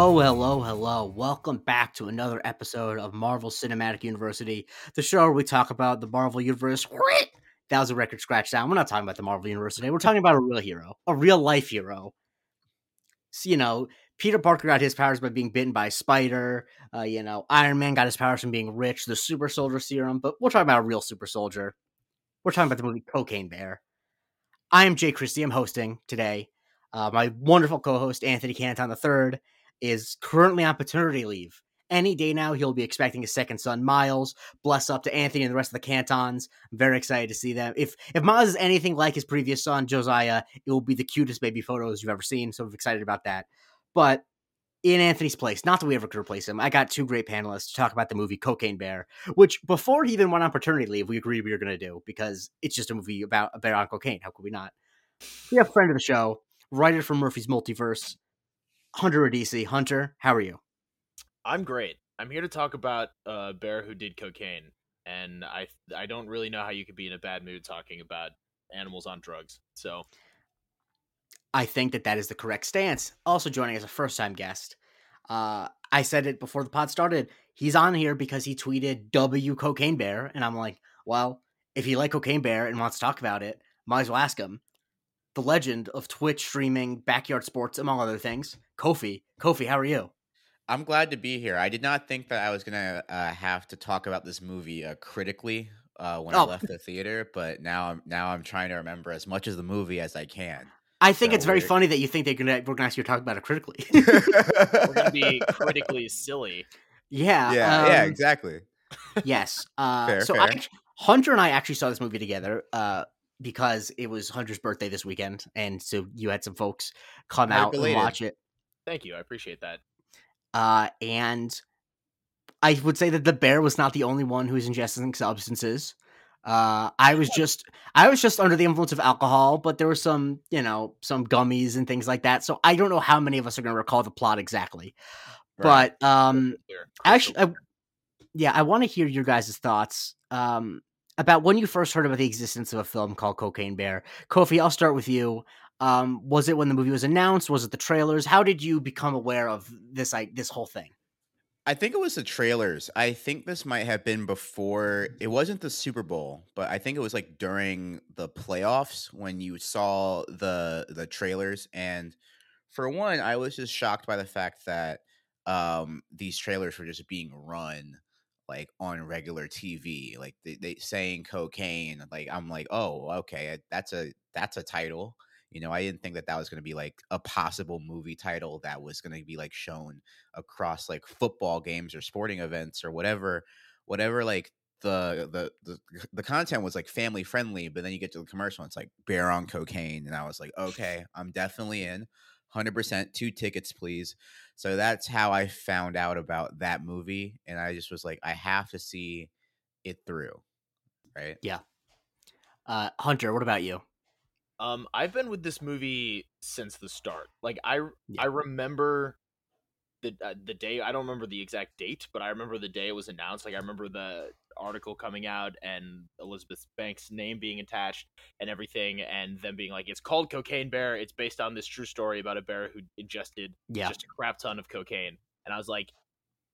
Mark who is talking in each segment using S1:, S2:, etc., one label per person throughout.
S1: Hello, hello, hello. Welcome back to another episode of Marvel Cinematic University, the show where we talk about the Marvel Universe. That was a record scratch down. We're not talking about the Marvel Universe today. We're talking about a real hero, a real life hero. So, you know, Peter Parker got his powers by being bitten by a spider. Uh, you know, Iron Man got his powers from being rich, the super soldier serum, but we're talking about a real super soldier. We're talking about the movie Cocaine Bear. I am Jay Christie. I'm hosting today. Uh, my wonderful co-host Anthony Canton III is currently on paternity leave. Any day now, he'll be expecting his second son, Miles. Bless up to Anthony and the rest of the Cantons. I'm very excited to see them. If if Miles is anything like his previous son, Josiah, it will be the cutest baby photos you've ever seen. So I'm excited about that. But in Anthony's place, not that we ever could replace him, I got two great panelists to talk about the movie Cocaine Bear, which before he even went on paternity leave, we agreed we were going to do because it's just a movie about a bear on cocaine. How could we not? We have a friend of the show, writer from Murphy's Multiverse, Hunter Adisi. Hunter, how are you?
S2: I'm great. I'm here to talk about a bear who did cocaine, and I I don't really know how you could be in a bad mood talking about animals on drugs. So
S1: I think that that is the correct stance. Also joining as a first time guest. Uh, I said it before the pod started. He's on here because he tweeted W Cocaine Bear, and I'm like, well, if you like Cocaine Bear and wants to talk about it, might as well ask him. The legend of Twitch streaming backyard sports, among other things, Kofi. Kofi, how are you?
S3: I'm glad to be here. I did not think that I was gonna uh, have to talk about this movie uh, critically uh, when
S1: Oh.
S3: I left the theater, but now I'm now I'm trying to remember as much of the movie as I can.
S1: I think
S3: So
S1: it's very funny that you think they're gonna we're gonna ask you to talk about it critically.
S2: we're gonna be critically silly.
S1: yeah,
S3: yeah, yeah,
S1: um,
S3: exactly.
S1: yes. Uh,
S3: Fair,
S1: so
S3: fair.
S1: I, Hunter and I actually saw this movie together uh, because it was Hunter's birthday this weekend, and so you had some folks come out and watch it.
S2: Thank you. I appreciate that.
S1: Uh, and I would say that the bear was not the only one who was ingesting substances. Uh, I was just I was just under the influence of alcohol, but there were some, you know, some gummies and things like that. So I don't know how many of us are going to recall the plot exactly.
S3: Right.
S1: But um, actually, I, yeah, I want to hear your guys' thoughts um, about when you first heard about the existence of a film called Cocaine Bear. Kofi, I'll start with you. Um, was it when the movie was announced? Was it the trailers? How did you become aware of this? Like this whole thing?
S3: I think it was the trailers. I think this might have been before. It wasn't the Super Bowl, but I think it was like during the playoffs when you saw the the trailers. And for one, I was just shocked by the fact that um, these trailers were just being run like on regular TV, like they, they saying cocaine. Like I'm like, oh, okay, that's a that's a title. You know, I didn't think that that was going to be like a possible movie title that was going to be like shown across like football games or sporting events or whatever whatever like the the the, the content was like family friendly but then you get to the commercial it's like bear on cocaine and i was like okay i'm definitely in 100% two tickets please so that's how i found out about that movie and i just was like i have to see it through right Yeah.
S1: Uh, Hunter, what about you?
S2: Um, I've been with this movie since the start. Like I,
S1: Yeah.
S2: I remember the uh, the day. I don't remember the exact date, but I remember the day it was announced. Like I remember the article coming out and Elizabeth Banks' name being attached and everything, and them being like, "It's called Cocaine Bear. It's based on this true story about a bear who ingested
S1: Yeah,
S2: just a crap ton of cocaine." And I was like,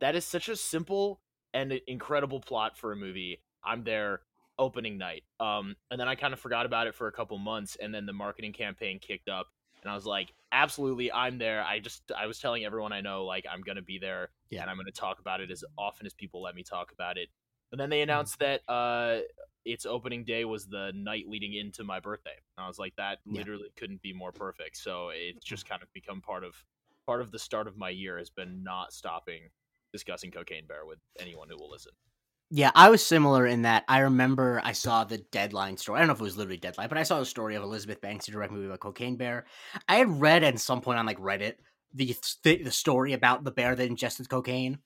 S2: "That is such a simple and incredible plot for a movie." I'm there opening night. Um, and then I kind of forgot about it for a couple months, and then the marketing campaign kicked up, and I was like, absolutely, I'm there. I just I was telling everyone I know like I'm gonna be there,
S1: Yeah.
S2: and I'm gonna talk about it as often as people let me talk about it. And then they
S1: Mm-hmm.
S2: announced that uh, its opening day was the night leading into my birthday. And I was like, that
S1: Yeah.
S2: Literally couldn't be more perfect. So it's just kind of become part of part of the start of my year has been not stopping discussing Cocaine Bear with anyone who will listen.
S1: yeah. I was similar in that I remember I saw the Deadline story. I don't know if it was literally Deadline, but I saw the story of Elizabeth Banks, a direct movie about Cocaine Bear. I had read at some point on like Reddit the the, the story about the bear that ingested cocaine.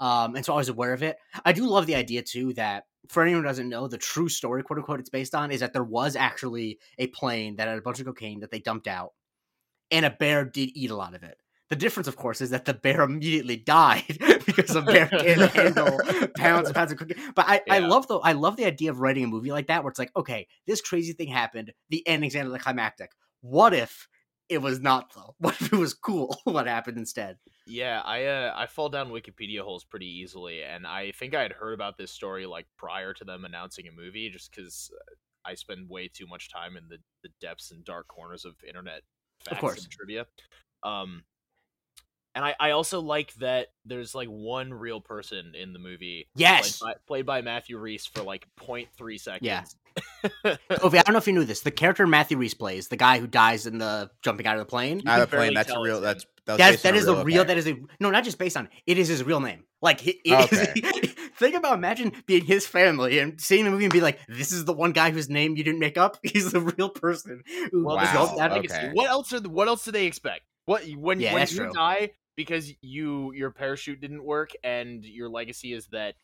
S1: Um, and so I was aware of it. I do love the idea too that for anyone who doesn't know, the true story, quote unquote, it's based on is that there was actually a plane that had a bunch of cocaine that they dumped out, and a bear did eat a lot of it. The difference, of course, is that the bear immediately died because a bear can't handle pounds and pounds of cocaine. But I, I love the I love the idea of writing a movie like that where it's like, okay, this crazy thing happened, the ending's anticlimactic. What if it was not though? What if it was cool? What happened instead?
S2: Yeah, I uh, I fall down Wikipedia holes pretty easily, and I think I had heard about this story like prior to them announcing a movie, just because I spend way too much time in the, the depths and dark corners of internet facts
S1: course.
S2: and trivia. Um, and I, I also like that there's like one real person in the movie,
S1: Yes.
S2: played by, played by Matthew Rhys for like 0.3 seconds.
S1: Yeah. Kofi, I don't know if you knew this. The character Matthew Rhys plays, the guy who dies in the jumping out of the plane.
S3: Out of the plane. That's a real. That's
S2: him.
S3: that's
S1: That's
S3: based a
S1: is the real.
S3: okay.
S1: That is a no, not just based on. It is his real name. Like he, it is-
S3: Okay.
S1: think about imagine being his family and seeing the movie and be like, "This is the one guy whose name you didn't make up. He's the real person."
S2: Well,
S3: Wow,
S2: this is
S1: results out of-
S2: legacy.
S3: okay.
S2: What else are the, what else do they expect? What when
S1: Yeah,
S2: when you
S1: true.
S2: die because you your parachute didn't work and your legacy is that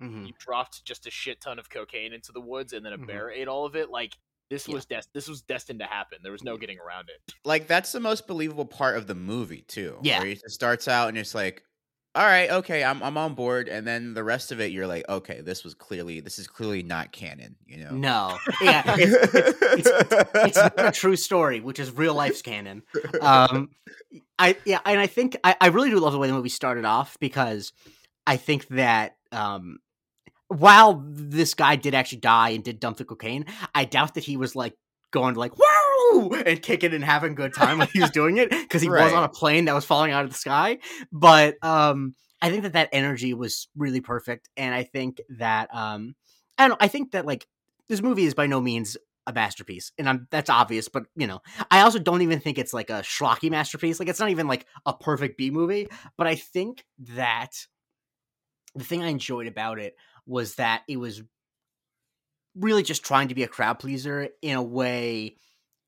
S1: Mhm.
S2: you dropped just a shit ton of cocaine into the woods and then a
S1: Mhm.
S2: bear ate all of it. Like this
S1: Yeah.
S2: was des- this was destined to happen. There was no getting around it.
S3: like that's the most believable part of the movie too.
S1: Yeah.
S3: where it starts out and it's like, all right, okay, I'm I'm on board, and then the rest of it, you're like, okay, this was clearly this is clearly not canon, you know.
S1: No, yeah, it's, it's not a true story, which is real life's canon. Um, I yeah, and I think I, I really do love the way the movie started off because I think that um, while this guy did actually die and did dump the cocaine, I doubt that he was like going to like whoa and kicking and having a good time when he was doing it because he was on a plane that was falling out of the sky. But um, I think that that energy was really perfect, and I think that um, I don't know. I think that like this movie is by no means a masterpiece, and I'm that's obvious. But you know, I also don't even think it's like a schlocky masterpiece. Like it's not even like a perfect B movie. But I think that the thing I enjoyed about it was that it was really just trying to be a crowd pleaser in a way.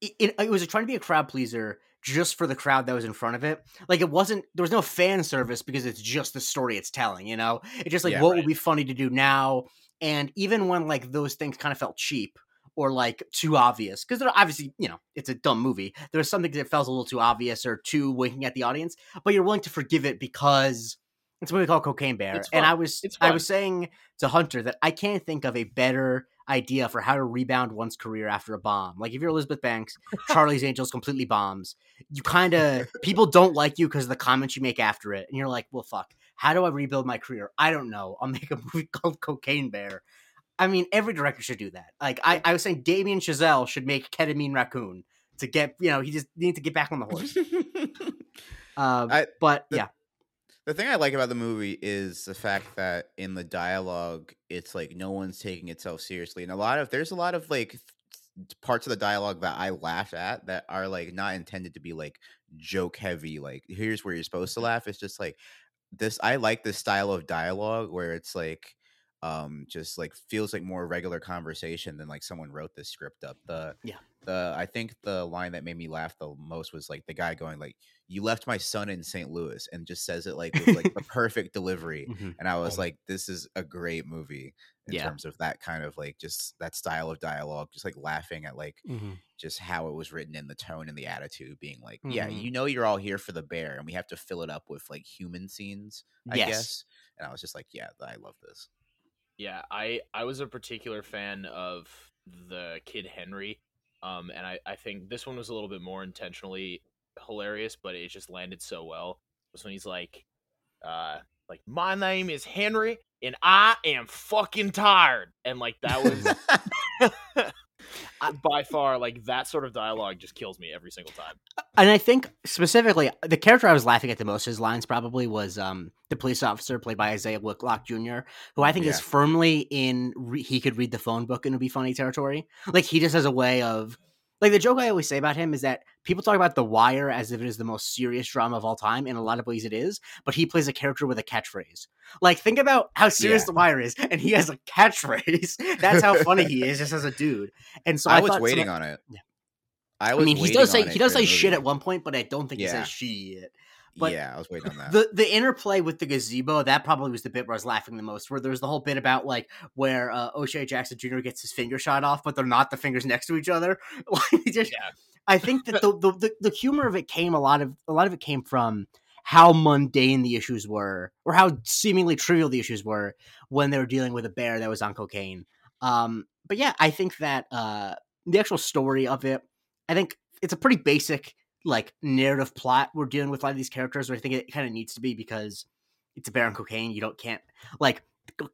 S1: It, it, it was trying to be a crowd pleaser just for the crowd that was in front of it. Like it wasn't there was no fan service because it's just the story it's telling, you know? It's just like
S3: Yeah,
S1: what
S2: right.
S1: would be funny to do now. And even when like those things kind of felt cheap or like too obvious, because they're obviously, you know, it's a dumb movie. There was something that felt a little too obvious or too winking at the audience, but you're willing to forgive it because it's a movie called Cocaine Bear. And. I was I was saying to Hunter that I can't think of a better idea for how to rebound one's career after a bomb. Like if you're Elizabeth Banks, Charlie's Angels completely bombs. You kind of people don't like you because of the comments you make after it, and you're like, well, fuck. How do I rebuild my career? I don't know. I'll make a movie called Cocaine Bear. I mean, every director should do that. Like I, I was saying, Damien Chazelle should make Ketamine Raccoon to get you know he just needs to get back on the horse. Uh,
S3: I-
S1: but
S3: the-
S1: yeah,
S3: The thing I like about the movie is the fact that in the dialogue, it's like no one's taking itself seriously, and a lot of there's a lot of like parts of the dialogue that I laugh at that are like not intended to be like joke heavy. Like here's where you're supposed to laugh. It's just like this. I like this style of dialogue where it's like um just like feels like more regular conversation than like someone wrote this script up. The
S1: Yeah.
S3: The I think the line that made me laugh the most was like the guy going like you left my son in St. Louis and just says it like with like the perfect delivery.
S1: Mhm.
S3: And I was like, this is a great movie in
S1: Yeah.
S3: terms of that kind of like just that style of dialogue, just like laughing at like
S1: Mhm.
S3: just how it was written in the tone and the attitude, being like, yeah,
S1: Mhm.
S3: you know, you're all here for the bear, and we have to fill it up with like human scenes, I
S1: Yes.
S3: guess. And I was just like, yeah, I love this.
S2: Yeah, I I was a particular fan of the kid Henry, um, and I I think this one was a little bit more intentionally hilarious, but it just landed so well. Was when he's like, uh, like my name is Henry and I am fucking tired, and like that was by far like that sort of dialogue just kills me every single time.
S1: and I think specifically the character I was laughing at the most, his lines probably was um the police officer played by Isaiah Whitlock Jr., who I think is firmly in re- he could read the phone book and it'd be funny territory. Like he just has a way of like the joke I always say about him is that people talk about The Wire as if it is the most serious drama of all time. In a lot of ways, it is, but he plays a character with a catchphrase. Like think about how serious
S3: Yeah.
S1: The Wire is, and he has a catchphrase. That's how funny he is, just as a dude. And so I,
S3: I, was
S1: thought some
S3: waiting on it.
S1: Yeah.
S3: I
S1: I mean, he does say he does say shit at one point, but I don't think he
S3: Yeah.
S1: says shit. But
S3: yeah, I was waiting on that.
S1: The the interplay with the gazebo that probably was the bit where I was laughing the most. Where there's the whole bit about like where uh, O'Shea Jackson Jr. gets his finger shot off, but they're not the fingers next to each other. Just,
S2: Yeah.
S1: I think that the, the the the humor of it came a lot of a lot of it came from how mundane the issues were, or how seemingly trivial the issues were when they were dealing with a bear that was on cocaine. Um, but yeah, I think that uh, the actual story of it, I think it's a pretty basic like narrative plot we're dealing with a lot of these characters, or I think it kind of needs to be because it's a bear on cocaine. You don't can't like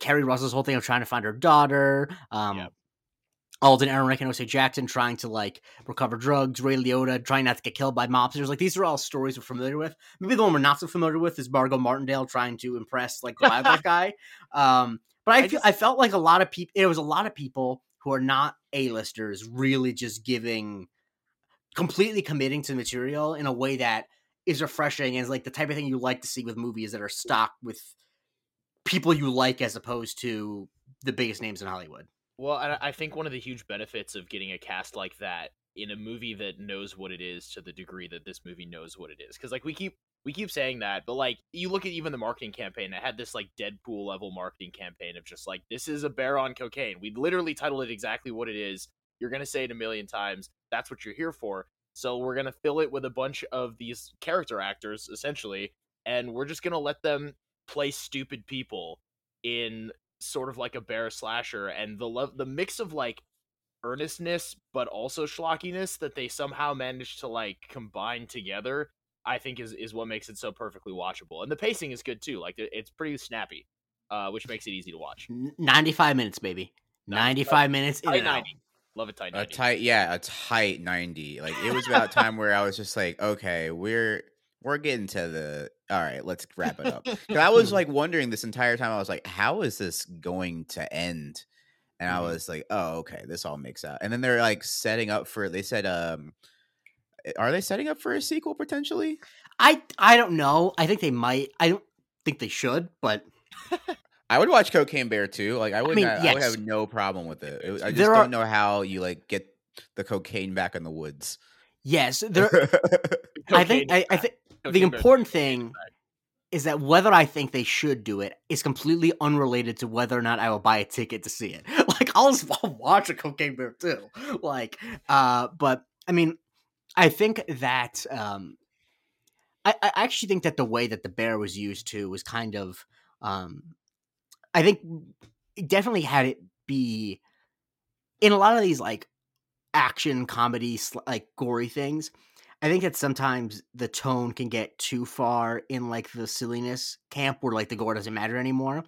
S1: Keri Russell's whole thing of trying to find her daughter. Um,
S2: Yep.
S1: Alden Ehrenreich and O'Shea Jackson trying to like recover drugs, Ray Liotta trying not to get killed by mobsters. Like these are all stories we're familiar with. Maybe the one we're not so familiar with is Margot Martindale trying to impress like the wildlife guy. Um, but I,
S2: I
S1: feel,
S2: just-
S1: I felt like a lot of people. It was a lot of people who are not A-listers really just giving, completely committing to material in a way that is refreshing and is like the type of thing you like to see with movies that are stocked with people you like as opposed to the biggest names in Hollywood.
S2: Well, I think one of the huge benefits of getting a cast like that in a movie that knows what it is to the degree that this movie knows what it is, because like we keep we keep saying that, but like you look at even the marketing campaign, it had this like Deadpool level marketing campaign of just like this is a bear on cocaine. We literally titled it exactly what it is. You're gonna say it a million times. That's what you're here for. So we're gonna fill it with a bunch of these character actors essentially, and we're just gonna let them play stupid people in sort of like a bear slasher and the love the mix of like earnestness but also schlockiness that they somehow managed to like combine together i think is is what makes it so perfectly watchable and the pacing is good too like it's pretty snappy uh which makes it easy to watch
S1: 95 minutes, baby. 95 minutes in
S2: tight
S1: and out.
S2: 90 love it tight 90.
S3: a tight yeah a tight 90 like it was about time where i was just like okay we're we're getting to the all right let's wrap it up 'Cause i was like wondering this entire time i was like how is this going to end and i
S1: Mhm.
S3: was like oh okay this all makes out and then they're like setting up for they said um are they setting up for a sequel potentially
S1: I I don't know. I think they might. I don't think they should, but
S3: i would watch cocaine bear too like i would
S1: mean,
S3: not, i would have no problem with it, It- i just
S1: There
S3: don't
S1: are-
S3: know how you like get the cocaine back in the woods
S1: yes, there. I think I, I think the
S2: Cocaine Bear-
S1: important
S2: cocaine
S1: thing
S2: back.
S1: is that whether I think they should do it is completely unrelated to whether or not I will buy a ticket to see it. Like I'll, just- I'll watch a Cocaine Bear too. Like, uh, but I mean, I think that um, I, I actually think that the way that the bear was used to was kind of, um, I think definitely had it be in a lot of these like action comedy like gory things i think that sometimes the tone can get too far in like the silliness camp where like the gore doesn't matter anymore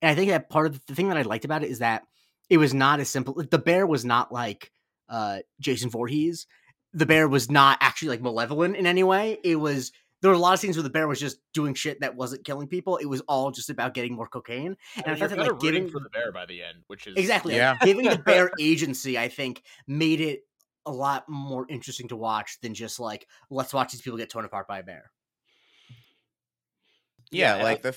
S1: and i think that part of the thing that i liked about it is that it was not as simple the bear was not like uh jason Voorhees. the bear was not actually like malevolent in any way it was there were a lot of scenes where the bear was just doing shit that wasn't killing people it was all just about getting more cocaine and
S2: I
S1: i
S2: mean,
S1: thought
S2: you're
S1: that like
S2: of rooting
S1: giving
S2: for the bear by the end which is
S1: Exactly.
S3: Yeah.
S1: like, giving the bear agency, I think, made it a lot more interesting to watch than just like let's watch these people get torn apart by a bear.
S3: yeah,
S2: Yeah,
S3: like the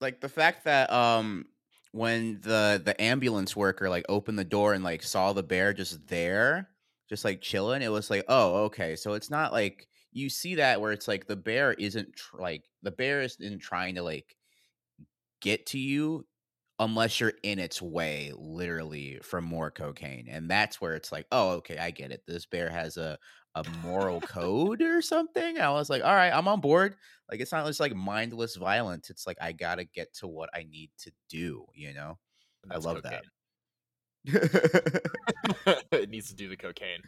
S3: like the fact that um when the the ambulance worker like opened the door and like saw the bear just there just like chilling it was like oh okay so it's not like you see that where it's like the bear isn't tr- like the bear isn't trying to like get to you unless you're in its way literally for more cocaine and that's where it's like oh okay i get it this bear has a a moral code or something i was like all right i'm on board. Like it's not just like mindless violence it's like i gotta get to what i need to do you know? I
S2: that's
S3: love that.
S2: it needs to do the cocaine.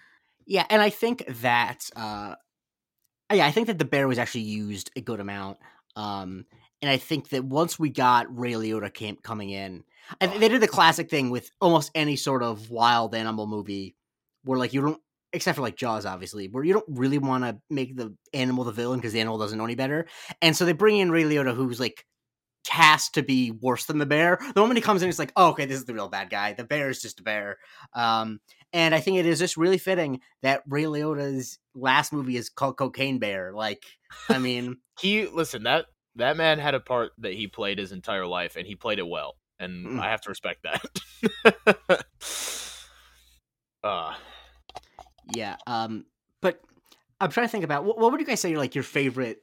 S1: Yeah, and I think that uh yeah, I think that the bear was actually used a good amount. Um and I think that once we got Ray Liotta came, coming in, I they did the classic thing with almost any sort of wild animal movie where like you don't except for like Jaws obviously, where you don't really want to make the animal the villain because the animal doesn't know any better. And so they bring in Ray Liotta who's like cast to be worse than the bear. The moment he comes in, it's like, oh, okay, this is the real bad guy. The bear is just a bear. Um, and I think it is just really fitting that Ray Liotta's last movie is called Cocaine Bear. Like, I mean,
S2: he listen that that man had a part that he played his entire life and he played it well and
S1: Mm.
S2: i have to respect that uh
S1: yeah. Um, but I'm trying to think about what, what would you guys say like your favorite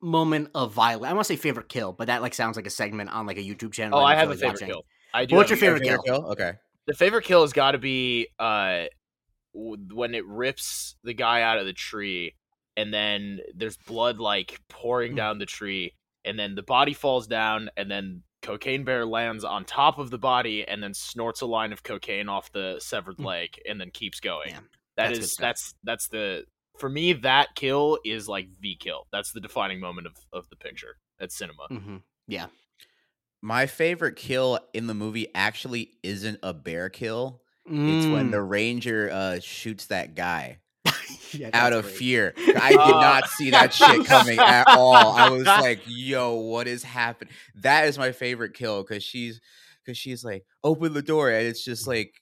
S1: moment of violence? I want to say favorite kill, but that like sounds like a segment on like a YouTube channel.
S2: oh
S1: I
S2: have a favorite
S1: watching.
S2: kill i do
S1: What's your
S2: a
S1: favorite kill?
S3: okay
S2: the favorite kill has got to be uh when it rips the guy out of the tree and then there's blood like pouring
S1: Mm.
S2: down the tree and then the body falls down and then cocaine bear lands on top of the body and then snorts a line of cocaine off the severed
S1: Mm.
S2: leg and then keeps going That
S1: that's
S2: is that's that's the for me, that kill is like the kill. That's the defining moment of of the picture at cinema.
S1: hmm Yeah.
S3: My favorite kill in the movie actually isn't a bear kill. It's when the ranger uh, shoots that guy
S1: Mm. Yeah,
S3: out of
S1: great.
S3: fear. I did
S2: Uh.
S3: not see that shit coming at all. I was like, "Yo, what is happening?" That is my favorite kill because she's because she's like, "Open the door," and it's just like.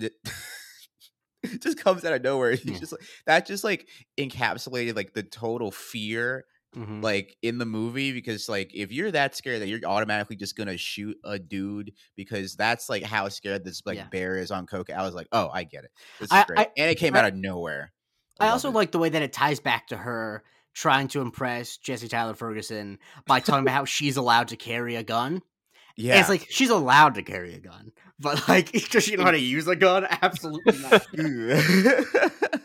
S3: it just comes out of nowhere. He's just like that just like encapsulated like the total fear
S1: Mhm.
S3: like in the movie because like if you're that scared that you're automatically just gonna shoot a dude because that's like how scared this like
S1: Yeah.
S3: bear is on coke. I was like, oh, I get it. This is
S1: I-
S3: great,
S1: I-
S3: and it came
S1: I-
S3: out of nowhere.
S1: I
S3: love
S1: also
S3: it.
S1: like the way that it ties back to her trying to impress Jesse Tyler Ferguson by talking about how she's allowed to carry a gun.
S3: yeah.
S1: And it's like she's allowed to carry a gun, but like does she know how to use a gun? Absolutely not.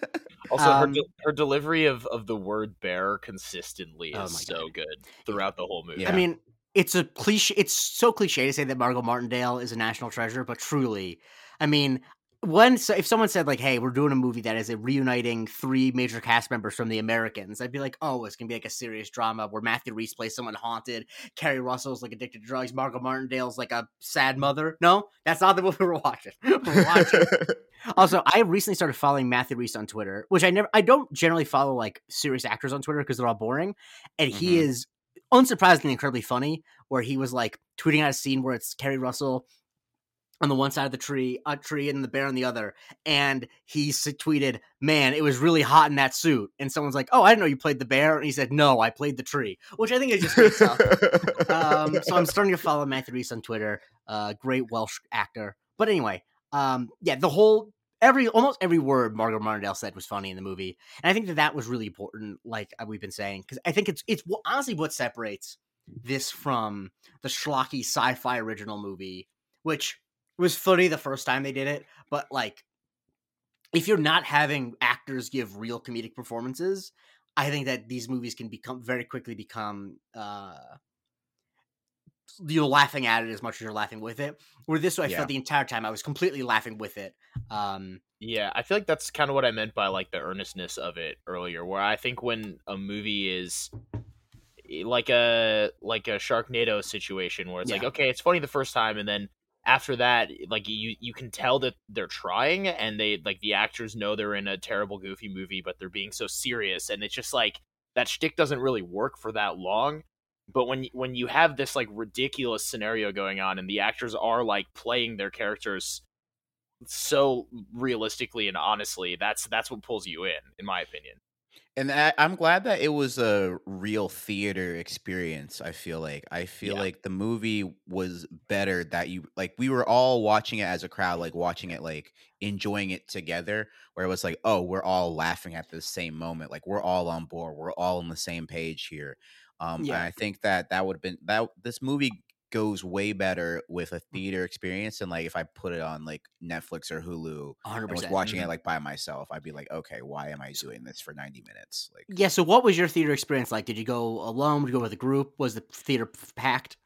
S2: Also, her
S1: Um,
S2: de- her delivery of of the word bear consistently
S1: Oh
S2: is
S1: my
S2: so
S1: God.
S2: good throughout the whole movie.
S3: Yeah.
S1: I mean, it's a cliche. It's so cliche to say that Margot Martindale is a national treasure, but truly, I mean, when so if someone said like, "Hey, we're doing a movie that is a reuniting three major cast members from The Americans," I'd be like, "Oh, it's gonna be like a serious drama where Matthew Rhys plays someone haunted, Keri Russell's like addicted to drugs, Margot Martindale's like a sad mother." No, that's not the movie we're watching. we're watching also, I recently started following Matthew Rhys on Twitter, which I never I don't generally follow like serious actors on Twitter because they're all boring. And he
S3: Mhm.
S1: is unsurprisingly incredibly funny, where he was like tweeting out a scene where it's Keri Russell on the one side of the tree, a tree, and the bear on the other. And he tweeted, "Man, it was really hot in that suit." And someone's like, "Oh, I didn't know you played the bear." And he said, "No, I played the tree," which I think is just great stuff. um, so I'm starting to follow Matthew Rhys on Twitter. Uh, great Welsh actor. But anyway, um, yeah, the whole every almost every word Margot Martindale said was funny in the movie, and I think that that was really important. Like uh, we've been saying, because I think it's it's honestly what separates this from the schlocky sci-fi original movie, which was funny the first time they did it, but like if you're not having actors give real comedic performances, I think that these movies can become very quickly become uh you're laughing at it as much as you're laughing with it. Where this way, I
S3: Yeah.
S1: felt the entire time I was completely laughing with it. Um,
S2: Yeah, I feel like that's kind of what I meant by like the earnestness of it earlier, where I think when a movie is eh, like a like a Sharknado situation where it's like okay, it's funny the first time and then after that like you you can tell that they're trying and they like the actors know they're in a terrible goofy movie but they're being so serious and it's just like that shtick doesn't really work for that long. But when when you have this like ridiculous scenario going on and the actors are like playing their characters so realistically and honestly, that's that's what pulls you in, in my opinion.
S3: And I, I'm glad that it was a real theater experience. I feel like I feel
S2: Yeah.
S3: like the movie was better that you like we were all watching it as a crowd, like watching it, like enjoying it together. Where it was like, oh, we're all laughing at the same moment, like we're all on board, we're all on the same page here. Um, and
S1: Yeah.
S3: I think that that would have been that this movie goes way better with
S1: Mm.
S3: a theater experience and like if I put it on like Netflix or Hulu
S1: 100.
S3: and was watching it like by myself, I'd be like, okay, why am I doing this for 90 minutes? Like
S1: Yeah. So, what was your theater experience like? Did you go alone? Did you go with a group? Was the theater packed?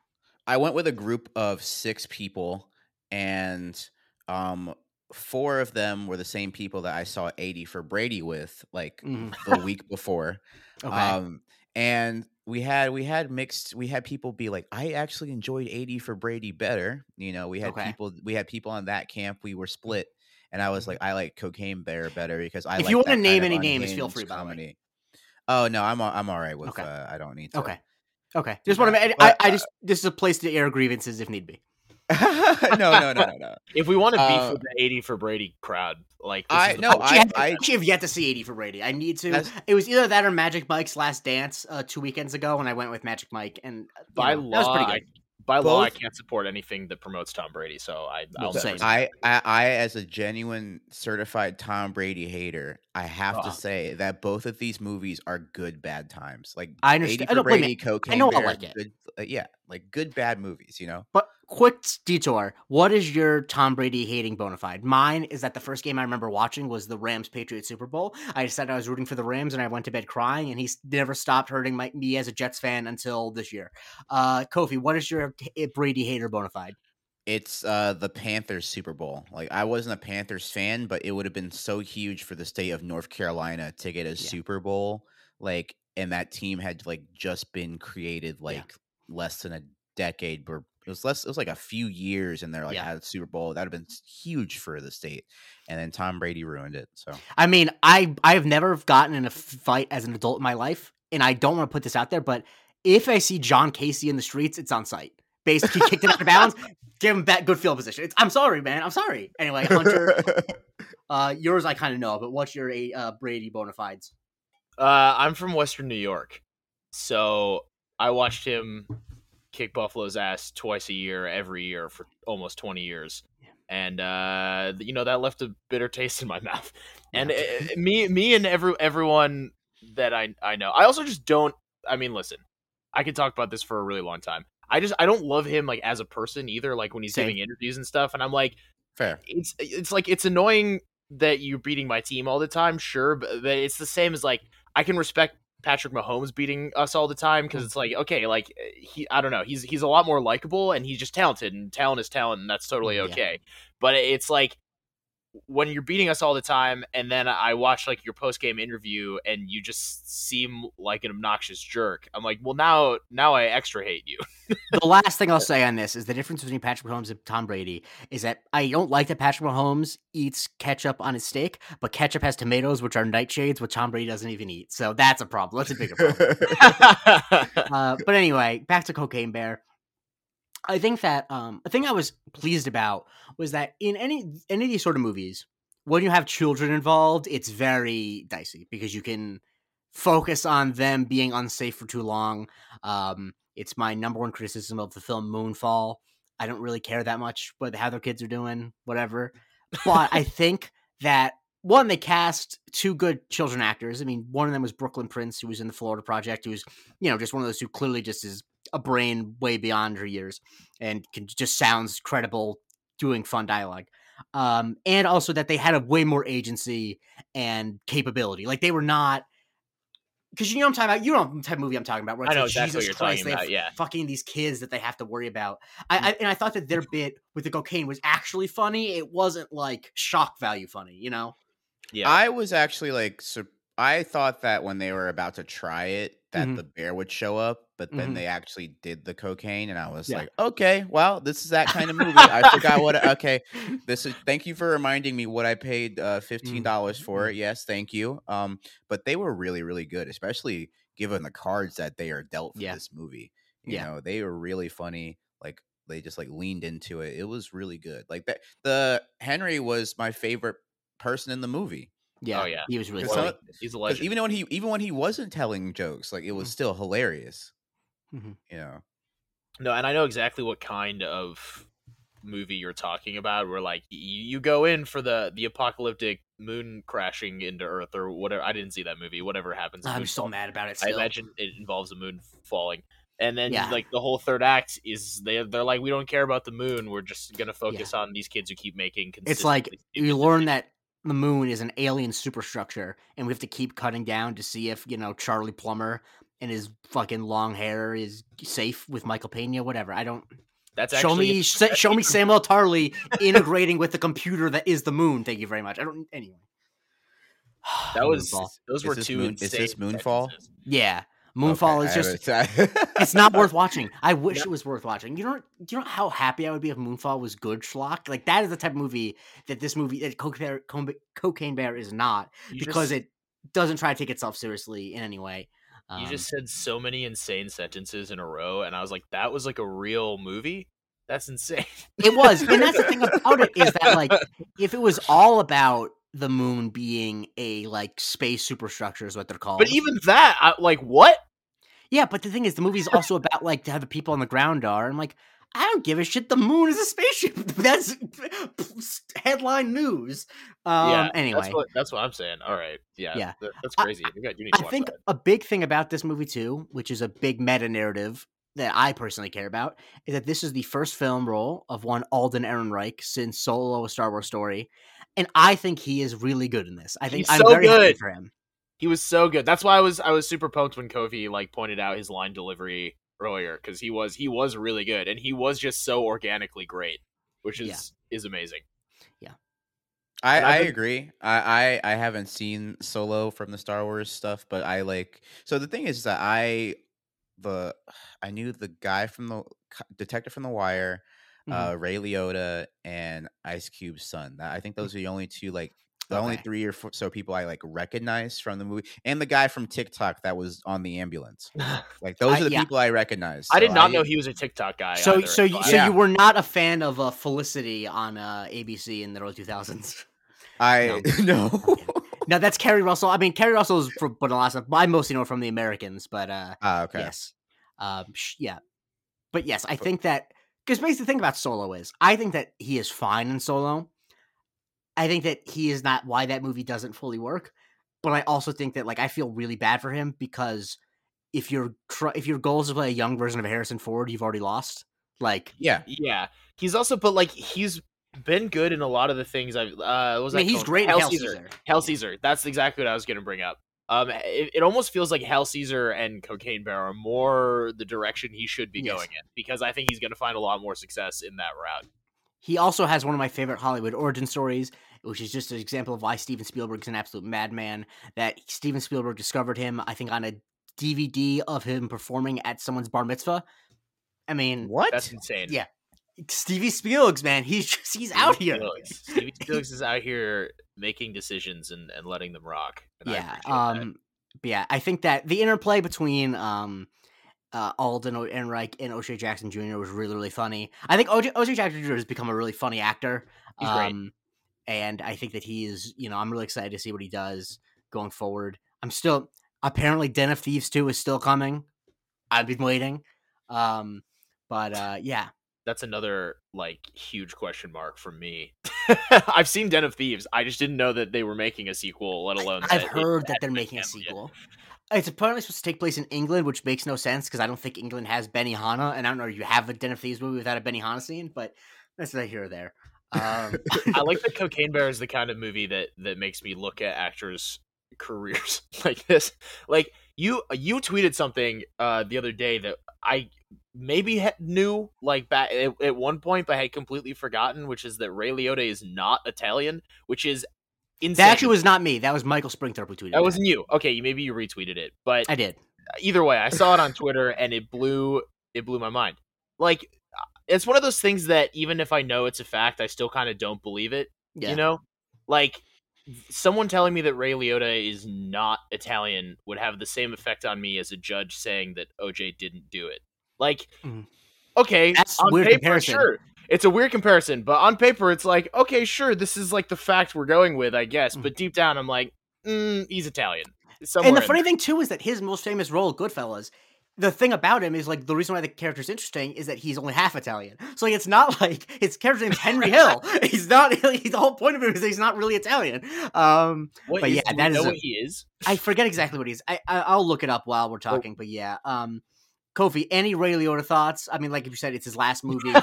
S3: I went with a group of six people, and um, four of them were the same people that I saw 80 for Brady with, like
S1: Mhm.
S3: the week before.
S1: Okay.
S3: Um, and we had we had mixed we had people be like, I actually enjoyed 80 for Brady better. You know, we had
S1: Okay.
S3: people we had people on that camp. We were split. And I was like, I like Cocaine Bear better because I
S1: If
S3: like
S1: you wanna name any names, feel free, by the way.
S3: comedy. Oh no, I'm all, I'm all right with
S1: Okay.
S3: uh, I don't need to.
S1: okay. Okay. Just want to. I, I
S3: uh,
S1: just. This is a place to air grievances if need be.
S3: no, no, no, no, no.
S2: If we want to beef
S3: Uh,
S2: with the 80 for Brady crowd, like this
S3: I-
S2: is
S3: no,
S2: place-
S3: I-
S1: have,
S3: I-
S1: actually have yet to see 80 for Brady. I need to. It was either that or Magic Mike's Last Dance uh, two weekends ago when I went with Magic Mike, and
S2: by
S1: know,
S2: law,
S1: that was pretty
S2: I,
S1: good.
S2: by law, I can't support anything that promotes Tom Brady. So I, I'll
S1: Well,
S2: never
S1: same.
S2: see
S3: I, I, I, as a genuine certified Tom Brady hater, I have
S2: Uh.
S3: to say that both of these movies are good bad times. Like
S1: I
S3: 80
S1: understand. I don't blame
S3: Brady,
S1: it.
S3: Cocaine
S1: know I
S3: Bear,
S1: like it.
S3: Good, uh, yeah, like good bad movies. You know,
S1: But quick detour. What is your Tom Brady hating bona fide? Mine is that the first game I remember watching was the Rams Patriots Super Bowl. I decided I was rooting for the Rams and I went to bed crying, and he's never stopped hurting my, me as a Jets fan until this year. Uh, Kofi, what is your t- Brady hater bona fide?
S3: It's uh the Panthers Super Bowl. Like I wasn't a Panthers fan, but it would have been so huge for the state of North Carolina to get a Super Bowl. Like and that team had like just been created like yeah. less than a decade or it was less it was like a few years and they're like yeah. had a Super Bowl. That'd have been huge for the state. And then Tom Brady ruined it. So
S1: I mean, I I've never gotten in a fight as an adult in my life, and I don't want to put this out there, but if I see John Kasay in the streets, it's on site. Basically, kicked it out of bounds. Give him that good field position. It's, I'm sorry, man. I'm sorry. Anyway, Hunter, uh, yours I kind of know, but what's your uh, Brady bona fides?
S2: Uh, I'm from Western New York, so I watched him kick Buffalo's ass twice a year, every year for almost 20 years. And uh, you know that left a bitter taste in my mouth. And it, me, me, and every everyone that I I know. I also just don't. I mean, listen, I could talk about this for a really long time. I just I don't love him like as a person either. Like when he's Same. giving interviews and stuff, and I'm like,
S3: fair.
S2: It's it's like it's annoying that you're beating my team all the time, sure, but, but it's the same as like I can respect Patrick Mahomes beating us all the time because it's like okay, like eh, he I don't know, he's he's a lot more likable and he's just talented and talent is talent and that's totally okay. Yeah. But it's like when you're beating us all the time and then I watch like your post game interview and you just seem like an obnoxious jerk. I'm like, well now now I extra hate you.
S1: the last thing I'll say on this is the difference between Patrick Mahomes and Tom Brady is that I don't like that Patrick Mahomes eats ketchup on his steak, but ketchup has tomatoes which are nightshades, which Tom Brady doesn't even eat. So that's a problem. That's a bigger problem. uh, but anyway, back to Cocaine Bear. I think that um, a thing I was pleased about was that in any any of these sort of movies, when you have children involved, it's very dicey because you can focus on them being unsafe for too long. Um, it's my number one criticism of the film Moonfall. I don't really care that much what how their kids are doing, whatever. But I think that one, they cast two good children actors. I mean, one of them was Brooklyn Prince, who was in the Florida Project, who was, you know, just one of those who clearly just is a brain way beyond her years and can just sounds credible doing fun dialogue. Um, and also that they had a way more agency and capability. Like they were not because you know I'm talking about. You know the type of movie I'm talking about.
S2: Where I know like, exactly Jesus what you're Christ, talking about. Yeah,
S1: fucking these kids that they have to worry about. I, I, and I thought that their bit with the cocaine was actually funny. It wasn't like shock value funny. You know.
S3: Yeah, I was actually like, so I thought that when they were about to try it, that mm-hmm. the bear would show up, but then mm-hmm. they actually did the cocaine, and I was yeah. like, okay, well, this is that kind of movie. I forgot what. Okay, this is. Thank you for reminding me what I paid uh, fifteen dollars mm-hmm. for. It. Yes, thank you. Um, but they were really, really good, especially given the cards that they are dealt for yeah. this movie. You yeah. know, they were really funny. Like they just like leaned into it. It was really good. Like that. The Henry was my favorite person in the movie.
S1: Yeah, oh yeah, he was really funny.
S2: He's a legend.
S3: Even when he even when he wasn't telling jokes, like it was mm-hmm. still hilarious.
S1: Mm-hmm.
S3: You know.
S2: No, and I know exactly what kind of movie you're talking about. Where like you, you go in for the the apocalyptic moon crashing into Earth or whatever. I didn't see that movie. Whatever happens,
S1: I'm so fall. mad about it. Still.
S2: I imagine it involves a moon falling. And then yeah. like the whole third act is they they're like we don't care about the moon. We're just gonna focus yeah. on these kids who keep making.
S1: It's like you learn that the moon is an alien superstructure, and we have to keep cutting down to see if you know Charlie Plummer and his fucking long hair is safe with Michael Pena. Whatever. I don't.
S2: That's
S1: show
S2: actually...
S1: me show me Samuel Tarly integrating with the computer that is the moon. Thank you very much. I don't anyway.
S2: That was those were two.
S3: Moon, is this Moonfall?
S1: Yeah. Moonfall okay, is just it's not worth watching. I wish it was worth watching. You know you know how happy I would be if Moonfall was good schlock? Like that is the type of movie that this movie that Cocaine Bear, Cocaine Bear is not you because just, it doesn't try to take itself seriously in any way.
S2: Um, you just said so many insane sentences in a row and I was like that was like a real movie? That's insane.
S1: It was. And that's the thing about it is that like if it was all about the moon being a like space superstructure is what they're called.
S2: But even that, I, like what?
S1: Yeah, but the thing is, the movie's also about like how the people on the ground are. I'm like, I don't give a shit. The moon is a spaceship. That's headline news. Um, yeah. Anyway,
S2: that's what, that's what, I'm saying. All right. Yeah.
S1: Yeah.
S2: That's crazy. I, you you
S1: I think
S2: that.
S1: a big thing about this movie too, which is a big meta narrative that I personally care about, is that this is the first film role of one Alden Ehrenreich since Solo: A Star Wars Story, and I think he is really good in this. I think He's I'm so very good. happy for him.
S2: He was so good. That's why I was I was super pumped when Kofi like pointed out his line delivery earlier because he was he was really good and he was just so organically great. which is
S1: Yeah.
S2: is amazing. Yeah, I've
S3: I agree. I, I I haven't seen Solo from the Star Wars stuff, but I like. So the thing is that I the I knew the guy from the c- detective from the Wire,
S1: Mhm.
S3: uh, Ray Liotta, and Ice Cube's son. I think those are the only two like the only three or four so people I like recognize from the movie, and the guy from TikTok that was on the ambulance. Like those
S1: I-
S3: are the
S1: yeah.
S3: people I recognize.
S2: I did not know he was a TikTok guy.
S1: So
S2: either,
S1: so you, so
S3: Yeah.
S1: you were not a fan of uh, Felicity on uh, ABC in the early 2000s.
S3: I no.
S1: Okay. No, that's Keri Russell. I mean, Keri Russell's from but a lot of stuff. I mostly know her from The Americans, but uh,
S3: ah, okay.
S1: yes, um, sh- yeah, but yes, I think that because basically the thing about Solo is, I think that he is fine in Solo. I think that he is not why that movie doesn't fully work, but I also think that like I feel really bad for him because if your tr- if your goal is to play a young version of Harrison Ford, you've already lost. Like,
S3: Yeah.
S2: yeah, he's also but like he's been good in a lot of the things I've. Uh, what was
S1: I mean,
S2: that
S1: he's
S2: called?
S1: great in Hail
S2: Caesar.
S1: Caesar.
S2: Hail Caesar. That's exactly what I was going to bring up. Um, it, it almost feels like Hail Caesar and Cocaine Bear are more the direction he should be
S1: Yes.
S2: going in because I think he's going to find a lot more success in that route.
S1: He also has one of my favorite Hollywood origin stories, which is just an example of why Steven Spielberg is an absolute madman. That Steven Spielberg discovered him, I think, on a DVD of him performing at someone's bar mitzvah. I mean,
S3: What?
S2: That's insane.
S1: Yeah. Stevie Spielberg's man, he's just, he's out here.
S2: Felix. Stevie Felix is out here making decisions and, and letting them rock. and
S1: Yeah.
S2: appreciate that.
S1: Um. But yeah, I think that the interplay between um, uh, Alden O- Ehrenreich and O'Shea Jackson Jr. was really really funny. I think OJ, O'Shea Jackson Jr. has become a really funny actor.
S2: He's great.
S1: And I think that he is. You know, I'm really excited to see what he does going forward. I'm still apparently Den of Thieves 2 is still coming. I've been waiting. Um, but uh, yeah,
S2: that's another like huge question mark for me. I've seen Den of Thieves. I just didn't know that they were making a sequel, let alone.
S1: I've
S2: that
S1: heard that they're making a
S2: canceled yet.
S1: sequel. It's apparently supposed to take place in England, which makes no sense because I don't think England has Benihana, and I don't know if you have a Den of Thieves movie without a Benihana scene, but that's neither here or there. Um,
S2: I like that Cocaine Bear is the kind of movie that that makes me look at actors' careers like this. Like you, you tweeted something uh, the other day that I maybe knew like back at, at one point, but I had completely forgotten, which is that Ray Liotta is not Italian, which is insane.
S1: that actually was not me. That was Michael Springthorpe who tweeted.
S2: that wasn't you. Okay, maybe you retweeted it, but
S1: I did.
S2: either way, I saw it on Twitter and it blew it blew my mind. Like it's one of those things that even if I know it's a fact, I still kind of don't believe it.
S1: Yeah.
S2: You know, like someone telling me that Ray Liotta is not Italian would have the same effect on me as a judge saying that OJ didn't do it. Like,
S1: Mhm.
S2: okay,
S1: That's
S2: on
S1: weird
S2: paper,
S1: comparison.
S2: sure. It's a weird comparison, but on paper, it's like, okay, sure, this is like the fact we're going with, I guess.
S1: Mm.
S2: But deep down, I'm like, mm, he's Italian. Somewhere
S1: and the funny
S2: there.
S1: thing too is that his most famous role, Goodfellas, the thing about him is like the reason why the character's interesting is that he's only half Italian. So like, it's not like his character's name's Henry Hill. He's not. He's, the whole point of him is that he's not really Italian. Um,
S2: What
S1: but
S2: is-
S1: yeah,
S2: do we
S1: that is
S2: know
S1: a-
S2: what he is.
S1: I forget exactly what he's. I, I I'll look it up while we're talking. But yeah, um, Kofi, any Ray Liotta thoughts? I mean, like if you said, it's his last movie.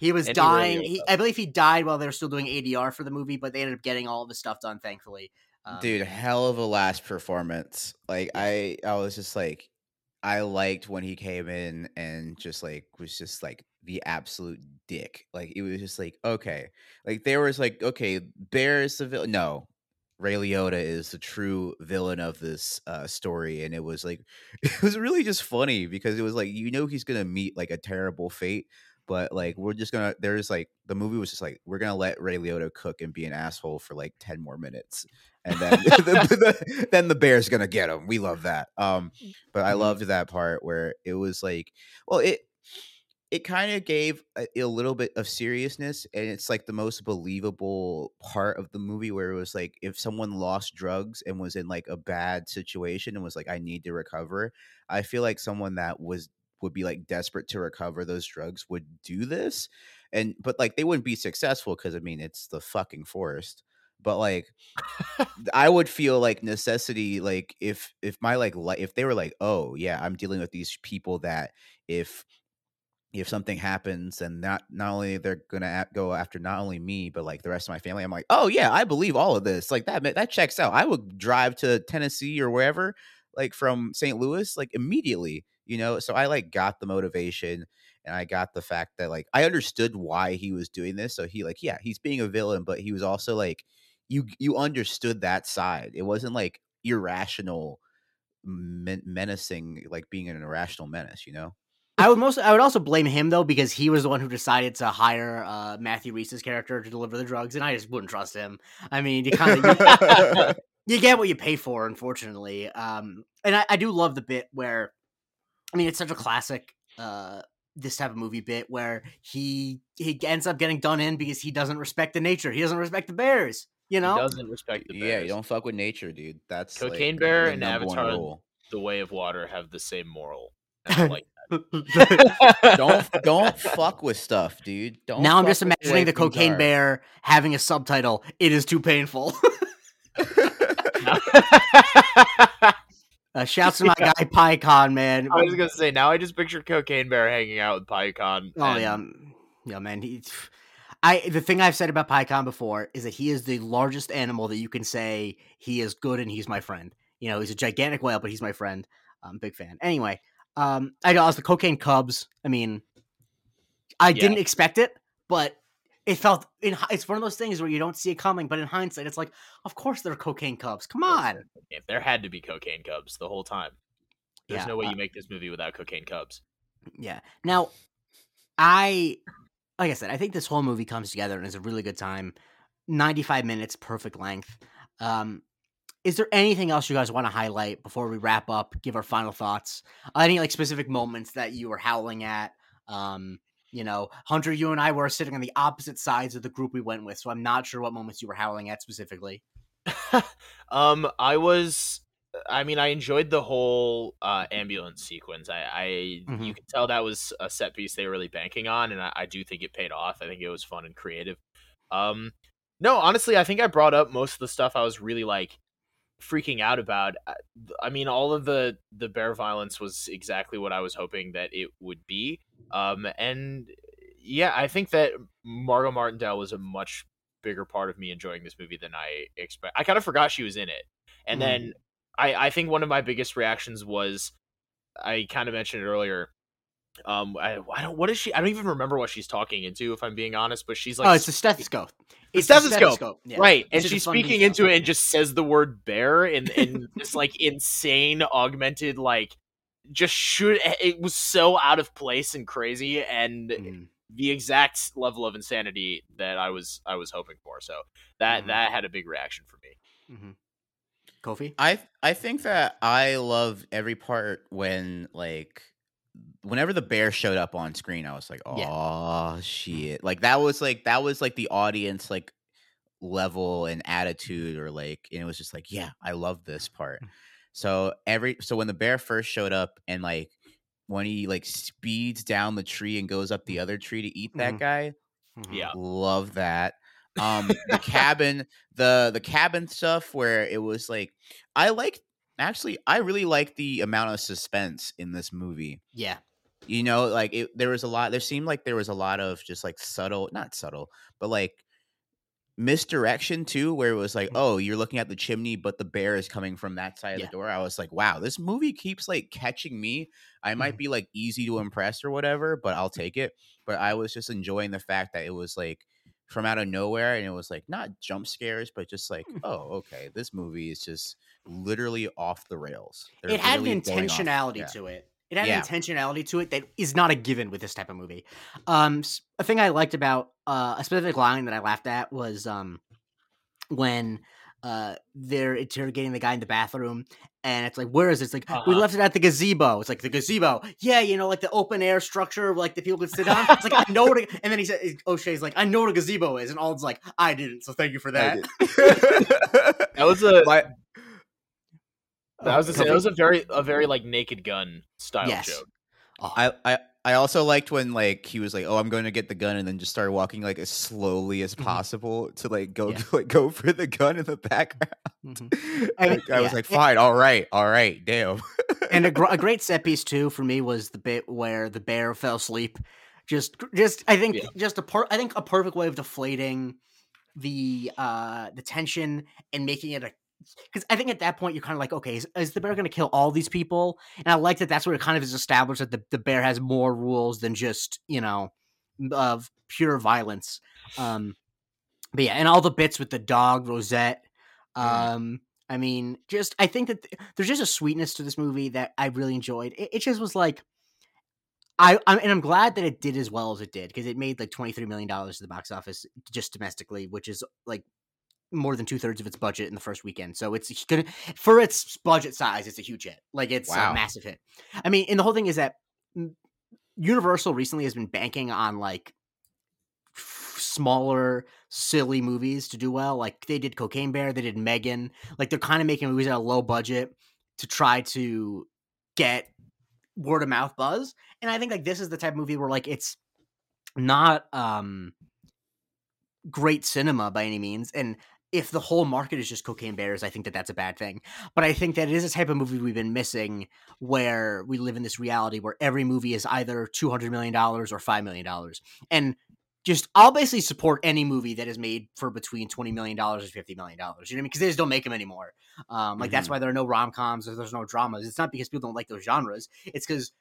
S1: He was dying. He, I believe he died while they were still doing ADR for the movie, but they ended up getting all of his stuff done, thankfully. Um,
S3: Dude, hell of a last performance. Like I I was just like I liked when he came in and just like was just like the absolute dick. Like it was just like, okay. Like there was like, okay, Bear is the villain. No. Ray Liotta is the true villain of this uh story. And it was like it was really just funny because it was like you know he's gonna meet like a terrible fate, but like we're just gonna there's like the movie was just like we're gonna let Ray Liotta cook and be an asshole for like 10 more minutes and then the, the- then the bear's gonna get him we love that. Um but i
S1: Mhm.
S3: loved that part where it was like well it it kind of gave a, a little bit of seriousness and it's like the most believable part of the movie where it was like if someone lost drugs and was in like a bad situation and was like i need to recover i feel like someone that was would be like desperate to recover those drugs would do this and but like they wouldn't be successful because i mean it's the fucking forest but like I would feel like necessity, like if if my like li- if they were like, oh yeah, I'm dealing with these people that if if something happens and not not only they're gonna go after not only me but like the rest of my family, I'm like, oh yeah, I believe all of this. Like that that checks out. I would drive to Tennessee or wherever, like from St. Louis, like immediately, you know. So I like got the motivation, and I got the fact that like I understood why he was doing this. So he like yeah, he's being a villain, but he was also like you you understood that side. It wasn't like irrational men- menacing like being an irrational menace, you know?
S1: I would most I would also blame him though because he was the one who decided to hire uh, Matthew Rhys's character to deliver the drugs, and I just wouldn't trust him. I mean, you kind of you, you get what you pay for, unfortunately. Um, and I, I do love the bit where, I mean, it's such a classic uh this type of movie bit where he he ends up getting done in because he doesn't respect the nature. He doesn't respect the bears. You
S2: He
S1: know,
S2: doesn't respect the bears.
S3: yeah, you don't fuck with nature, dude. That's like,
S2: Cocaine Bear and Avatar. The Way of Water have the same moral. And I like
S3: don't don't fuck with stuff, dude. Don't.
S1: now I'm just imagining the
S3: things
S1: cocaine
S3: are.
S1: bear having a subtitle. It is too painful. uh, shouts to my
S2: Yeah.
S1: guy Payakan, man.
S2: I was gonna say now I just picture Cocaine Bear hanging out with Payakan.
S1: Oh
S2: and
S1: yeah, yeah, man. He, I the thing I've said about Payakan before is that he is the largest animal that you can say he is good and he's my friend. You know, he's a gigantic whale, but he's my friend. I'm a big fan. Anyway, um, I know the cocaine cubs. I mean, I
S2: Yeah.
S1: didn't expect it, but it felt in, it's one of those things where you don't see it coming, but in hindsight, it's like, of course they're cocaine cubs. Come on.
S2: If there had to be cocaine cubs the whole time. There's
S1: Yeah,
S2: no way
S1: uh,
S2: you make this movie without cocaine cubs.
S1: Yeah. Now, I, like I said, I think this whole movie comes together and is a really good time. 95 minutes, perfect length. Um, is there anything else you guys want to highlight before we wrap up? Give our final thoughts. Any like specific moments that you were howling at? Um, you know, Hunter, you and I were sitting on the opposite sides of the group we went with, so I'm not sure what moments you were howling at specifically.
S2: um, I was. I mean, I enjoyed the whole uh, ambulance sequence. I, I
S1: Mhm.
S2: you could tell that was a set piece they were really banking on, and I, I do think it paid off. I think it was fun and creative. Um, no, honestly, I think I brought up most of the stuff I was really like freaking out about. I, I mean, all of the the bear violence was exactly what I was hoping that it would be. Um, and yeah, I think that Margot Martindale was a much bigger part of me enjoying this movie than I expect. I kind of forgot she was in it, and
S1: Mhm.
S2: then I I think one of my biggest reactions was I kind of mentioned it earlier. Um, I, I don't. What is she? I don't even remember what she's talking into. If I'm being honest, but she's like
S1: oh, it's a stethoscope. It's a
S2: stethoscope,
S1: yeah.
S2: right, and
S1: It's just a
S2: she's speaking into it and just says the word bear in in this like insane augmented like just should it was so out of place and crazy and
S1: Mhm.
S2: the exact level of insanity that I was I was hoping for. So that
S1: Mhm.
S2: that had a big reaction for me.
S1: Mhm. Kofi?
S3: I I think that I loved every part when like whenever the bear showed up on screen, I was like,
S1: Yeah.
S3: oh shit. Like that was like that was like the audience like level and attitude or like and it was just like, yeah, I love this part.
S1: Mm.
S3: So every so when the bear first showed up and like when he like speeds down the tree and goes up the other tree to eat that
S1: Mhm.
S3: guy,
S1: Mhm.
S2: Yeah.
S3: love that um the cabin the the cabin stuff where it was like i like actually i really like the amount of suspense in this movie
S1: Yeah.
S3: you know like it, there was a lot there seemed like there was a lot of just like subtle not subtle but like misdirection too where it was like
S1: Mhm.
S3: oh you're looking at the chimney but the bear is coming from that side of
S1: Yeah.
S3: the door i was like wow this movie keeps like catching me i might
S1: Mhm.
S3: be like easy to impress or whatever but i'll take it but i was just enjoying the fact that it was like from out of nowhere and it was like not jump scares but just like
S1: Mm.
S3: oh okay this movie is just literally off the rails They're
S1: it had an
S3: going off-
S1: intentionality
S3: yeah.
S1: to it. It had
S3: Yeah.
S1: an intentionality to it that is not a given with this type of movie. Um, a thing I liked about uh, a specific line that I laughed at was um, when uh, they're interrogating the guy in the bathroom, and it's like, "Where is it?" It's like we
S2: Uh-huh.
S1: left it at the gazebo. It's like the gazebo, yeah, you know, like the open air structure, like the people could sit on. It's like I know what. A, and then he said, "O'Shea's like, I know what a gazebo is," and Alden's like, "I didn't, so thank you for that."
S2: That was a
S3: My-
S2: that was a, that was a very a very like Naked Gun style
S1: Yes.
S2: joke.
S1: Oh,
S3: I, I I also liked when like he was like, "Oh, I'm going to get the gun," and then just started walking like as slowly as
S1: Mhm.
S3: possible to like go
S1: Yeah.
S3: like go for the gun in the background.
S1: Mhm. And-
S3: Like, I was
S1: yeah.
S3: like, "Fine, all right, all right, damn."
S1: and a, gr- a great set piece too for me was the bit where the bear fell asleep. Just, just I think
S2: Yeah.
S1: just a per- I think a perfect way of deflating the uh the tension and making it a because I think at that point you're kind of like, okay, is, is the bear going to kill all these people? And I like that that's where it kind of is established that the, the bear has more rules than just you know of pure violence. Um, but yeah, and all the bits with the dog Rosette. Um, I mean, just I think that th- there's just a sweetness to this movie that I really enjoyed. It, it just was like. I, I'm and I'm glad that it did as well as it did because it made like 23 million dollars to the box office just domestically, which is like more than two thirds of its budget in the first weekend. So it's gonna for its budget size, it's a huge hit. Like it's
S3: Wow.
S1: a massive hit. I mean, and the whole thing is that Universal recently has been banking on like f- smaller, silly movies to do well. Like they did Cocaine Bear, they did M3GAN. Like they're kind of making movies at a low budget to try to get word of mouth buzz. And I think like this is the type of movie where like it's not um great cinema by any means and if the whole market is just cocaine bears i think that that's a bad thing. But i think that it is a type of movie we've been missing where we live in this reality where every movie is either 200 million dollars or 5 million dollars. And just i'll basically support any movie that is made for between 20 million dollars and 50 million dollars you know what i mean? Because they just don't make them anymore. Um like that's
S3: Mhm.
S1: why there are no rom-coms or there's no dramas. It's not because people don't like those genres. It's because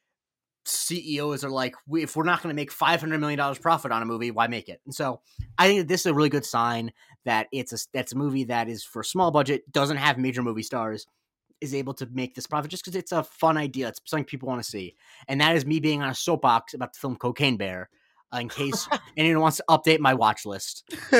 S1: CEOs are like, we, if we're not going to make five hundred million dollars profit on a movie, why make it? And so, I think that this is a really good sign that it's a that's a movie that is for small budget, doesn't have major movie stars, is able to make this profit just because it's a fun idea. It's something people want to see, and that is me being on a soapbox about the film Cocaine Bear. Uh, in case anyone wants to update my watch list, but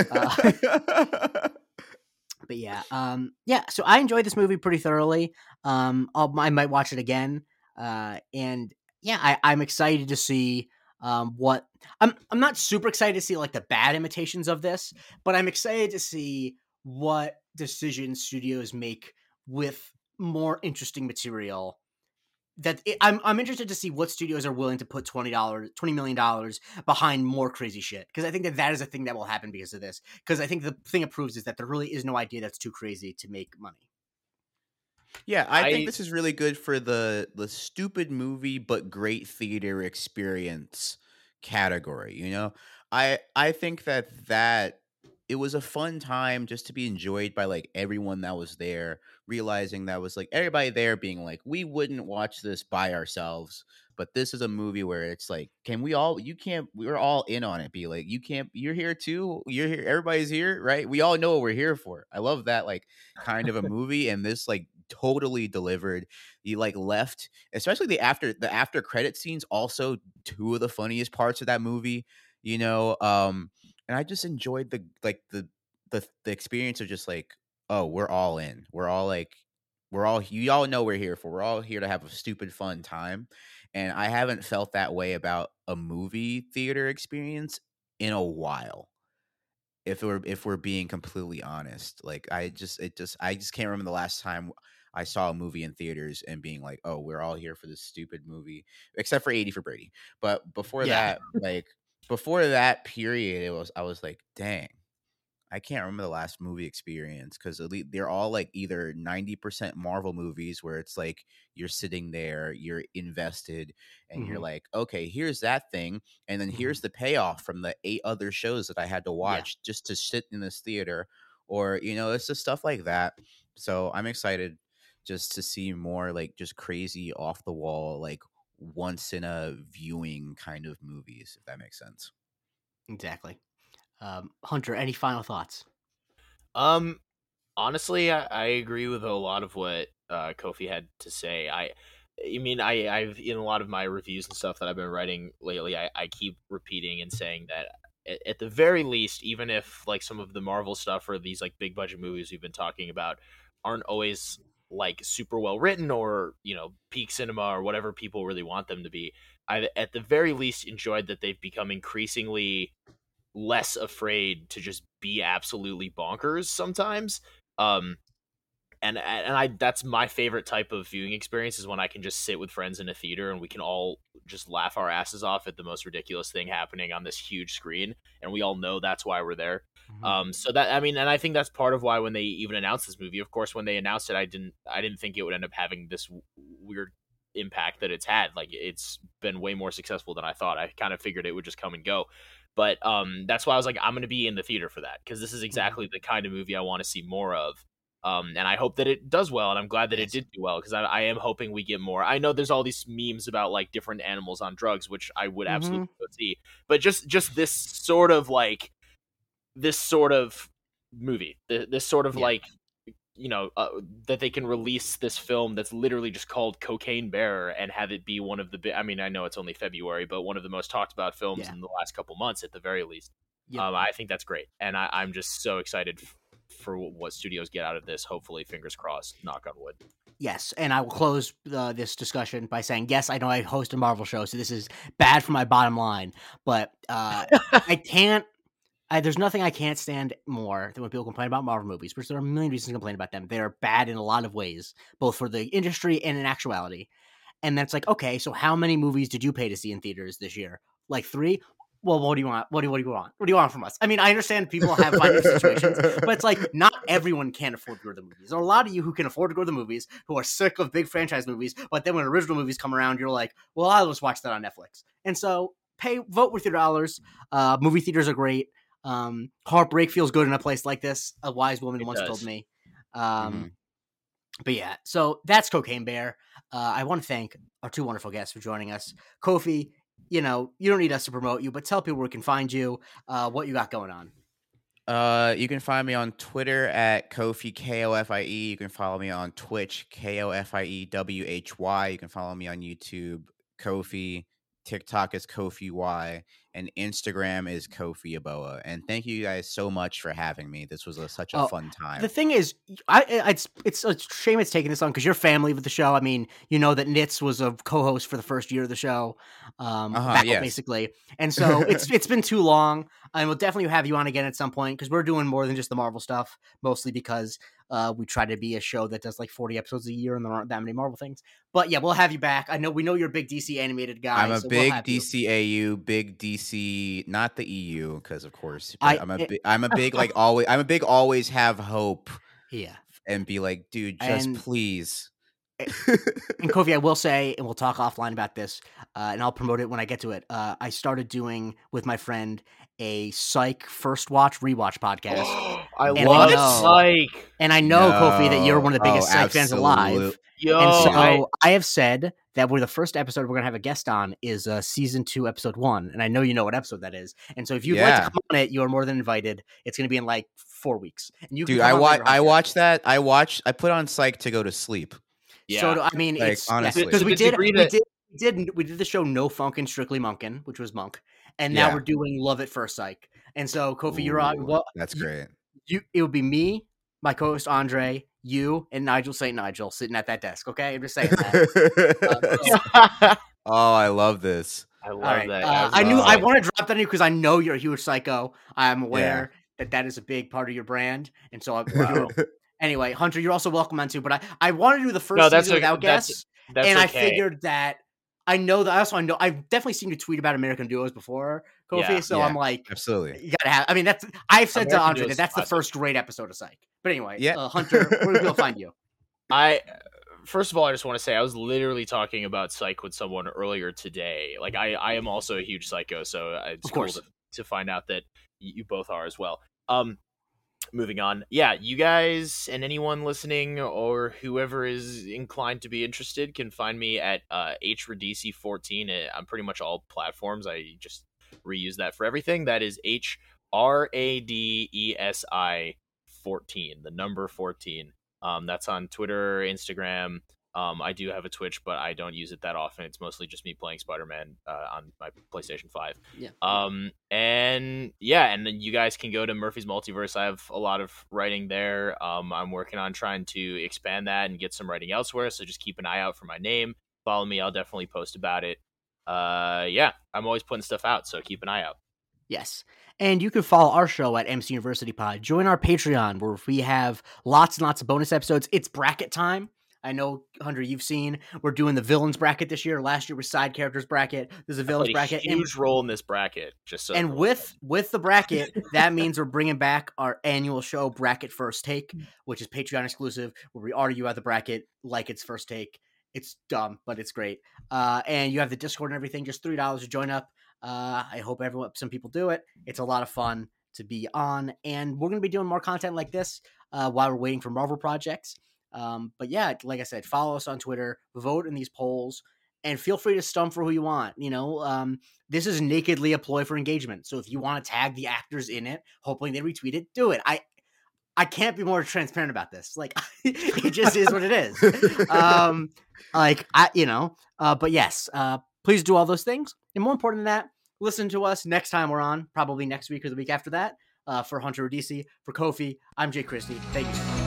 S1: yeah, um, yeah. So I enjoyed this movie pretty thoroughly. Um, I'll, I might watch it again. Uh, and yeah, I, I'm excited to see um what I'm. I'm not super excited to see like the bad imitations of this, but I'm excited to see what decisions studios make with more interesting material. That it, I'm I'm interested to see what studios are willing to put twenty dollars, twenty million dollars behind more crazy shit because I think that that is a thing that will happen because of this. Because I think the thing it proves is that there really is no idea that's too crazy to make money.
S3: Yeah, I,
S2: I-
S3: think this is really good for the the stupid movie but great theater experience category. You know, I I think that that it was a fun time just to be enjoyed by like everyone that was there. Realizing that was like everybody there being like, we wouldn't watch this by ourselves, but this is a movie where it's like, can we all? You can't. We're all in on it. Be like, you can't. You're here too. You're here. Everybody's here, right? We all know what we're here for. I love that like kind of a movie, and this like totally delivered. You like left, especially the after the after credit scenes. Also, two of the funniest parts of that movie. You know, um, and I just enjoyed the like the the the experience of just like, oh, we're all in. We're all like, we're all you all know we're here for. We're all here to have a stupid fun time, and I haven't felt that way about a movie theater experience in a while if we're if we're being completely honest like i just it just i just can't remember the last time i saw a movie in theaters and being like oh we're all here for this stupid movie except for 80 for brady but before
S1: Yeah.
S3: that like before that period it was i was like dang i can't remember the last movie experience because they're all like either 90% marvel movies where it's like you're sitting there you're invested and you're
S1: Mhm.
S3: like okay here's that thing and then here's the payoff from the eight other shows that I had to watch just to sit in this theater, or you know, it's just stuff like that. So I'm excited just to see more like just crazy off the wall, like once in a viewing kind of movies, if that makes sense.
S1: Exactly. Um, Hunter, any final thoughts?
S2: Um, honestly, I, I agree with a lot of what uh, Kofi had to say. I, I mean, I, I've in a lot of my reviews and stuff that I've been writing lately, I, I keep repeating and saying that at, at the very least, even if like some of the Marvel stuff or these like big budget movies we've been talking about aren't always like super well written or you know peak cinema or whatever people really want them to be, i've at the very least enjoyed that they've become increasingly less afraid to just be absolutely bonkers sometimes. Um and and i that's my favorite type of viewing experience is when i can just sit with friends in a theater and we can all just laugh our asses off at the most ridiculous thing happening on this huge screen and we all know that's why we're there. Um so that i mean and i think that's part of why when they even announced this movie of course when they announced it i didn't i didn't think it would end up having this w- weird impact that it's had like it's been way more successful than i thought. I kind of figured it would just come and go but um that's why i was like i'm going to be in the theater for that because this is exactly the kind of movie i want to see more of Um, and I hope that it does well, and I'm glad that
S1: Yes.
S2: it did do well because I, I am hoping we get more. I know there's all these memes about like different animals on drugs, which I would absolutely go see, but just just this sort of like this sort of movie, th- this sort of
S1: Yeah.
S2: like you know uh, that they can release this film that's literally just called Cocaine Bear and have it be one of the. bi- I mean, I know it's only February, but one of the most talked about films
S1: Yeah.
S2: in the last couple months at the very least.
S1: Yep.
S2: Um, I think that's great, and I, I'm just so excited for what studios get out of this. Hopefully, fingers crossed. Knock on wood.
S1: Yes, and I will close uh, this discussion by saying, yes, I know I host a Marvel show, so this is bad for my bottom line, but uh, I can't. I, there's nothing I can't stand more than when people complain about Marvel movies, which there are a million reasons to complain about them. They're bad in a lot of ways, both for the industry and in actuality. And that's like, okay, so how many movies did you pay to see in theaters this year? Like three? Well, what do you want? What do, what do you want? What do you want from us? I mean, I understand people have financial situations, but it's like not everyone can afford to go to the movies. There are a lot of you who can afford to go to the movies who are sick of big franchise movies, but then when original movies come around, you're like, well, I'll just watch that on Netflix. And so pay, vote with your dollars. Uh, movie theaters are great. Um, heartbreak feels good in a place like this. A wise woman
S2: It
S1: once
S2: does.
S1: told me.
S3: Mm-hmm.
S1: Um, But yeah, so that's Cocaine Bear. Uh, I want to thank our two wonderful guests for joining us. Kofi, you know, you don't need us to promote you, but tell people where we can find you, uh, what you got going on.
S3: Uh, you can find me on Twitter at Kofi K O F I E. You can follow me on Twitch K O F I E W H Y. You can follow me on YouTube Kofi. TikTok is Kofi Y, and Instagram is Kofi Aboa. And thank you guys so much for having me. This was a, such a
S1: Oh,
S3: fun time.
S1: The thing is, I it's it's a shame it's taking this on because you're family with the show. I mean, you know that Nitz was a co-host for the first year of the show, um,
S3: Uh-huh,
S1: back-
S3: yes.
S1: basically, and so it's it's been too long. And we'll definitely have you on again at some point because we're doing more than just the Marvel stuff, mostly because uh, we try to be a show that does like 40 episodes a year, and there aren't that many Marvel things. But yeah, we'll have you back. I know we know you're a big DC animated guy.
S3: I'm a
S1: so we'll
S3: big
S1: you.
S3: DCAU, big DC, not the EU, because of course
S1: I-
S3: I, am a
S1: it-
S3: big, I'm a big like always, I'm a big always have hope
S1: Yeah.
S3: and be like, dude, just
S1: And-
S3: please.
S1: And Kofi, I will say, and we'll talk offline about this, uh, and I'll promote it when I get to it. Uh, I started doing with my friend a Psych First Watch Rewatch podcast,
S2: I
S1: And I
S2: love
S1: know-
S2: Psych.
S1: and I know Kofi that you're one of the biggest
S3: Oh,
S1: Psych fans alive.
S3: Absolute-
S2: Yo,
S1: and so
S2: I-
S1: I, have said that we're the first episode we're gonna have a guest on is uh, season two, episode one, and I know you know what episode that is. And so if you'd like to come on it, you are more than invited. It's gonna be in like four weeks, and you
S3: Dude,
S1: come
S3: I
S1: on
S3: watch. I
S1: here.
S3: watched that. I watched. I put on Psych to go to sleep.
S2: yeah.
S1: So I mean,
S3: Like,
S1: it's
S3: honestly.
S1: because
S2: To
S1: we did, we
S2: that-
S1: did, we did, we did the show No Funkin' Strictly Monkin', which was Monk, and now
S3: Yeah.
S1: we're doing Love at First Psych. And so, Kofi, you're on. Well,
S3: That's
S1: you-
S3: great.
S1: you it would be me, my co-host Andre, you, and Nigel St. Nigel sitting at that desk. Okay, I'm just saying that. Uh,
S3: oh, I love this.
S2: I love
S1: All right,
S2: that.
S1: uh,
S2: was
S1: I knew I want to drop that in you because I know you're a huge psycho. I'm aware that that is a big part of your brand, and so I,
S2: Wow.
S1: anyway, Hunter, you're also welcome on too. But I I wanted to do the first
S2: No, that's
S1: season
S2: okay,
S1: without
S2: that's-
S1: guests.
S2: That's
S1: and I figured that I know that I also I know I've definitely seen you tweet about American Duos before, Kofi.
S2: Yeah.
S1: so
S3: Yeah.
S1: I'm like,
S3: Absolutely.
S1: you gotta have. I mean, that's I've said to
S2: American
S1: Andre
S2: Duos
S1: that
S2: is
S1: the first great episode of Psych. But anyway,
S3: Yeah.
S1: uh, Hunter, where do will find you?
S2: I first of all, I just want to say I was literally talking about Psych with someone earlier today. Like I, I am also a huge psycho, so uh, it's
S1: Of
S2: cool to, to find out that you both are as well. Um, moving on, yeah, you guys and anyone listening or whoever is inclined to be interested can find me at uh, HRDC14. I'm pretty much all platforms. I just reuse that for everything. That is H R A D E S I 14, the number 14. Um, that's on Twitter, Instagram. Um, I do have a Twitch, but I don't use it that often. It's mostly just me playing Spider Man uh, on my PlayStation Five.
S1: Yeah.
S2: Um, and yeah, and then you guys can go to Murphy's Multiverse. I have a lot of writing there. Um, I'm working on trying to expand that and get some writing elsewhere. So just keep an eye out for my name. Follow me. I'll definitely post about it. Uh, yeah, I'm always putting stuff out, so keep an eye out.
S1: Yes. And you can follow our show at MC University Pod. Join our Patreon where we have lots and lots of bonus episodes. It's bracket time. I know, Hunter, you've seen we're doing the villains bracket this year. Last year was side characters bracket. There's a villains
S2: a
S1: bracket. And,
S2: huge role in this bracket. Just so
S1: and with
S2: knows.
S1: with the bracket, that means we're bringing back our annual show, Bracket First Take, which is Patreon exclusive, where we argue out the bracket like it's first take. It's dumb, but it's great. Uh, and you have the Discord and everything. Just three dollars to join up. Uh, I hope everyone, some people do it. It's a lot of fun. to be on. And we're going to be doing more content like this uh, while we're waiting for Marvel projects. Um, but yeah, like I said, follow us on Twitter, vote in these polls, and feel free to stump for who you want. You know, um, this is nakedly a ploy for engagement. So if you want to tag the actors in it, hoping they retweet it, do it. I I can't be more transparent about this. Like it just is what it is. Um, like I, you know, uh, but yes, uh, please do all those things. And more important than that, listen to us next time we're on, probably next week or the week after that. Uh, for Hunter DC, for Kofi, I'm Jay Christie. Thank you so much.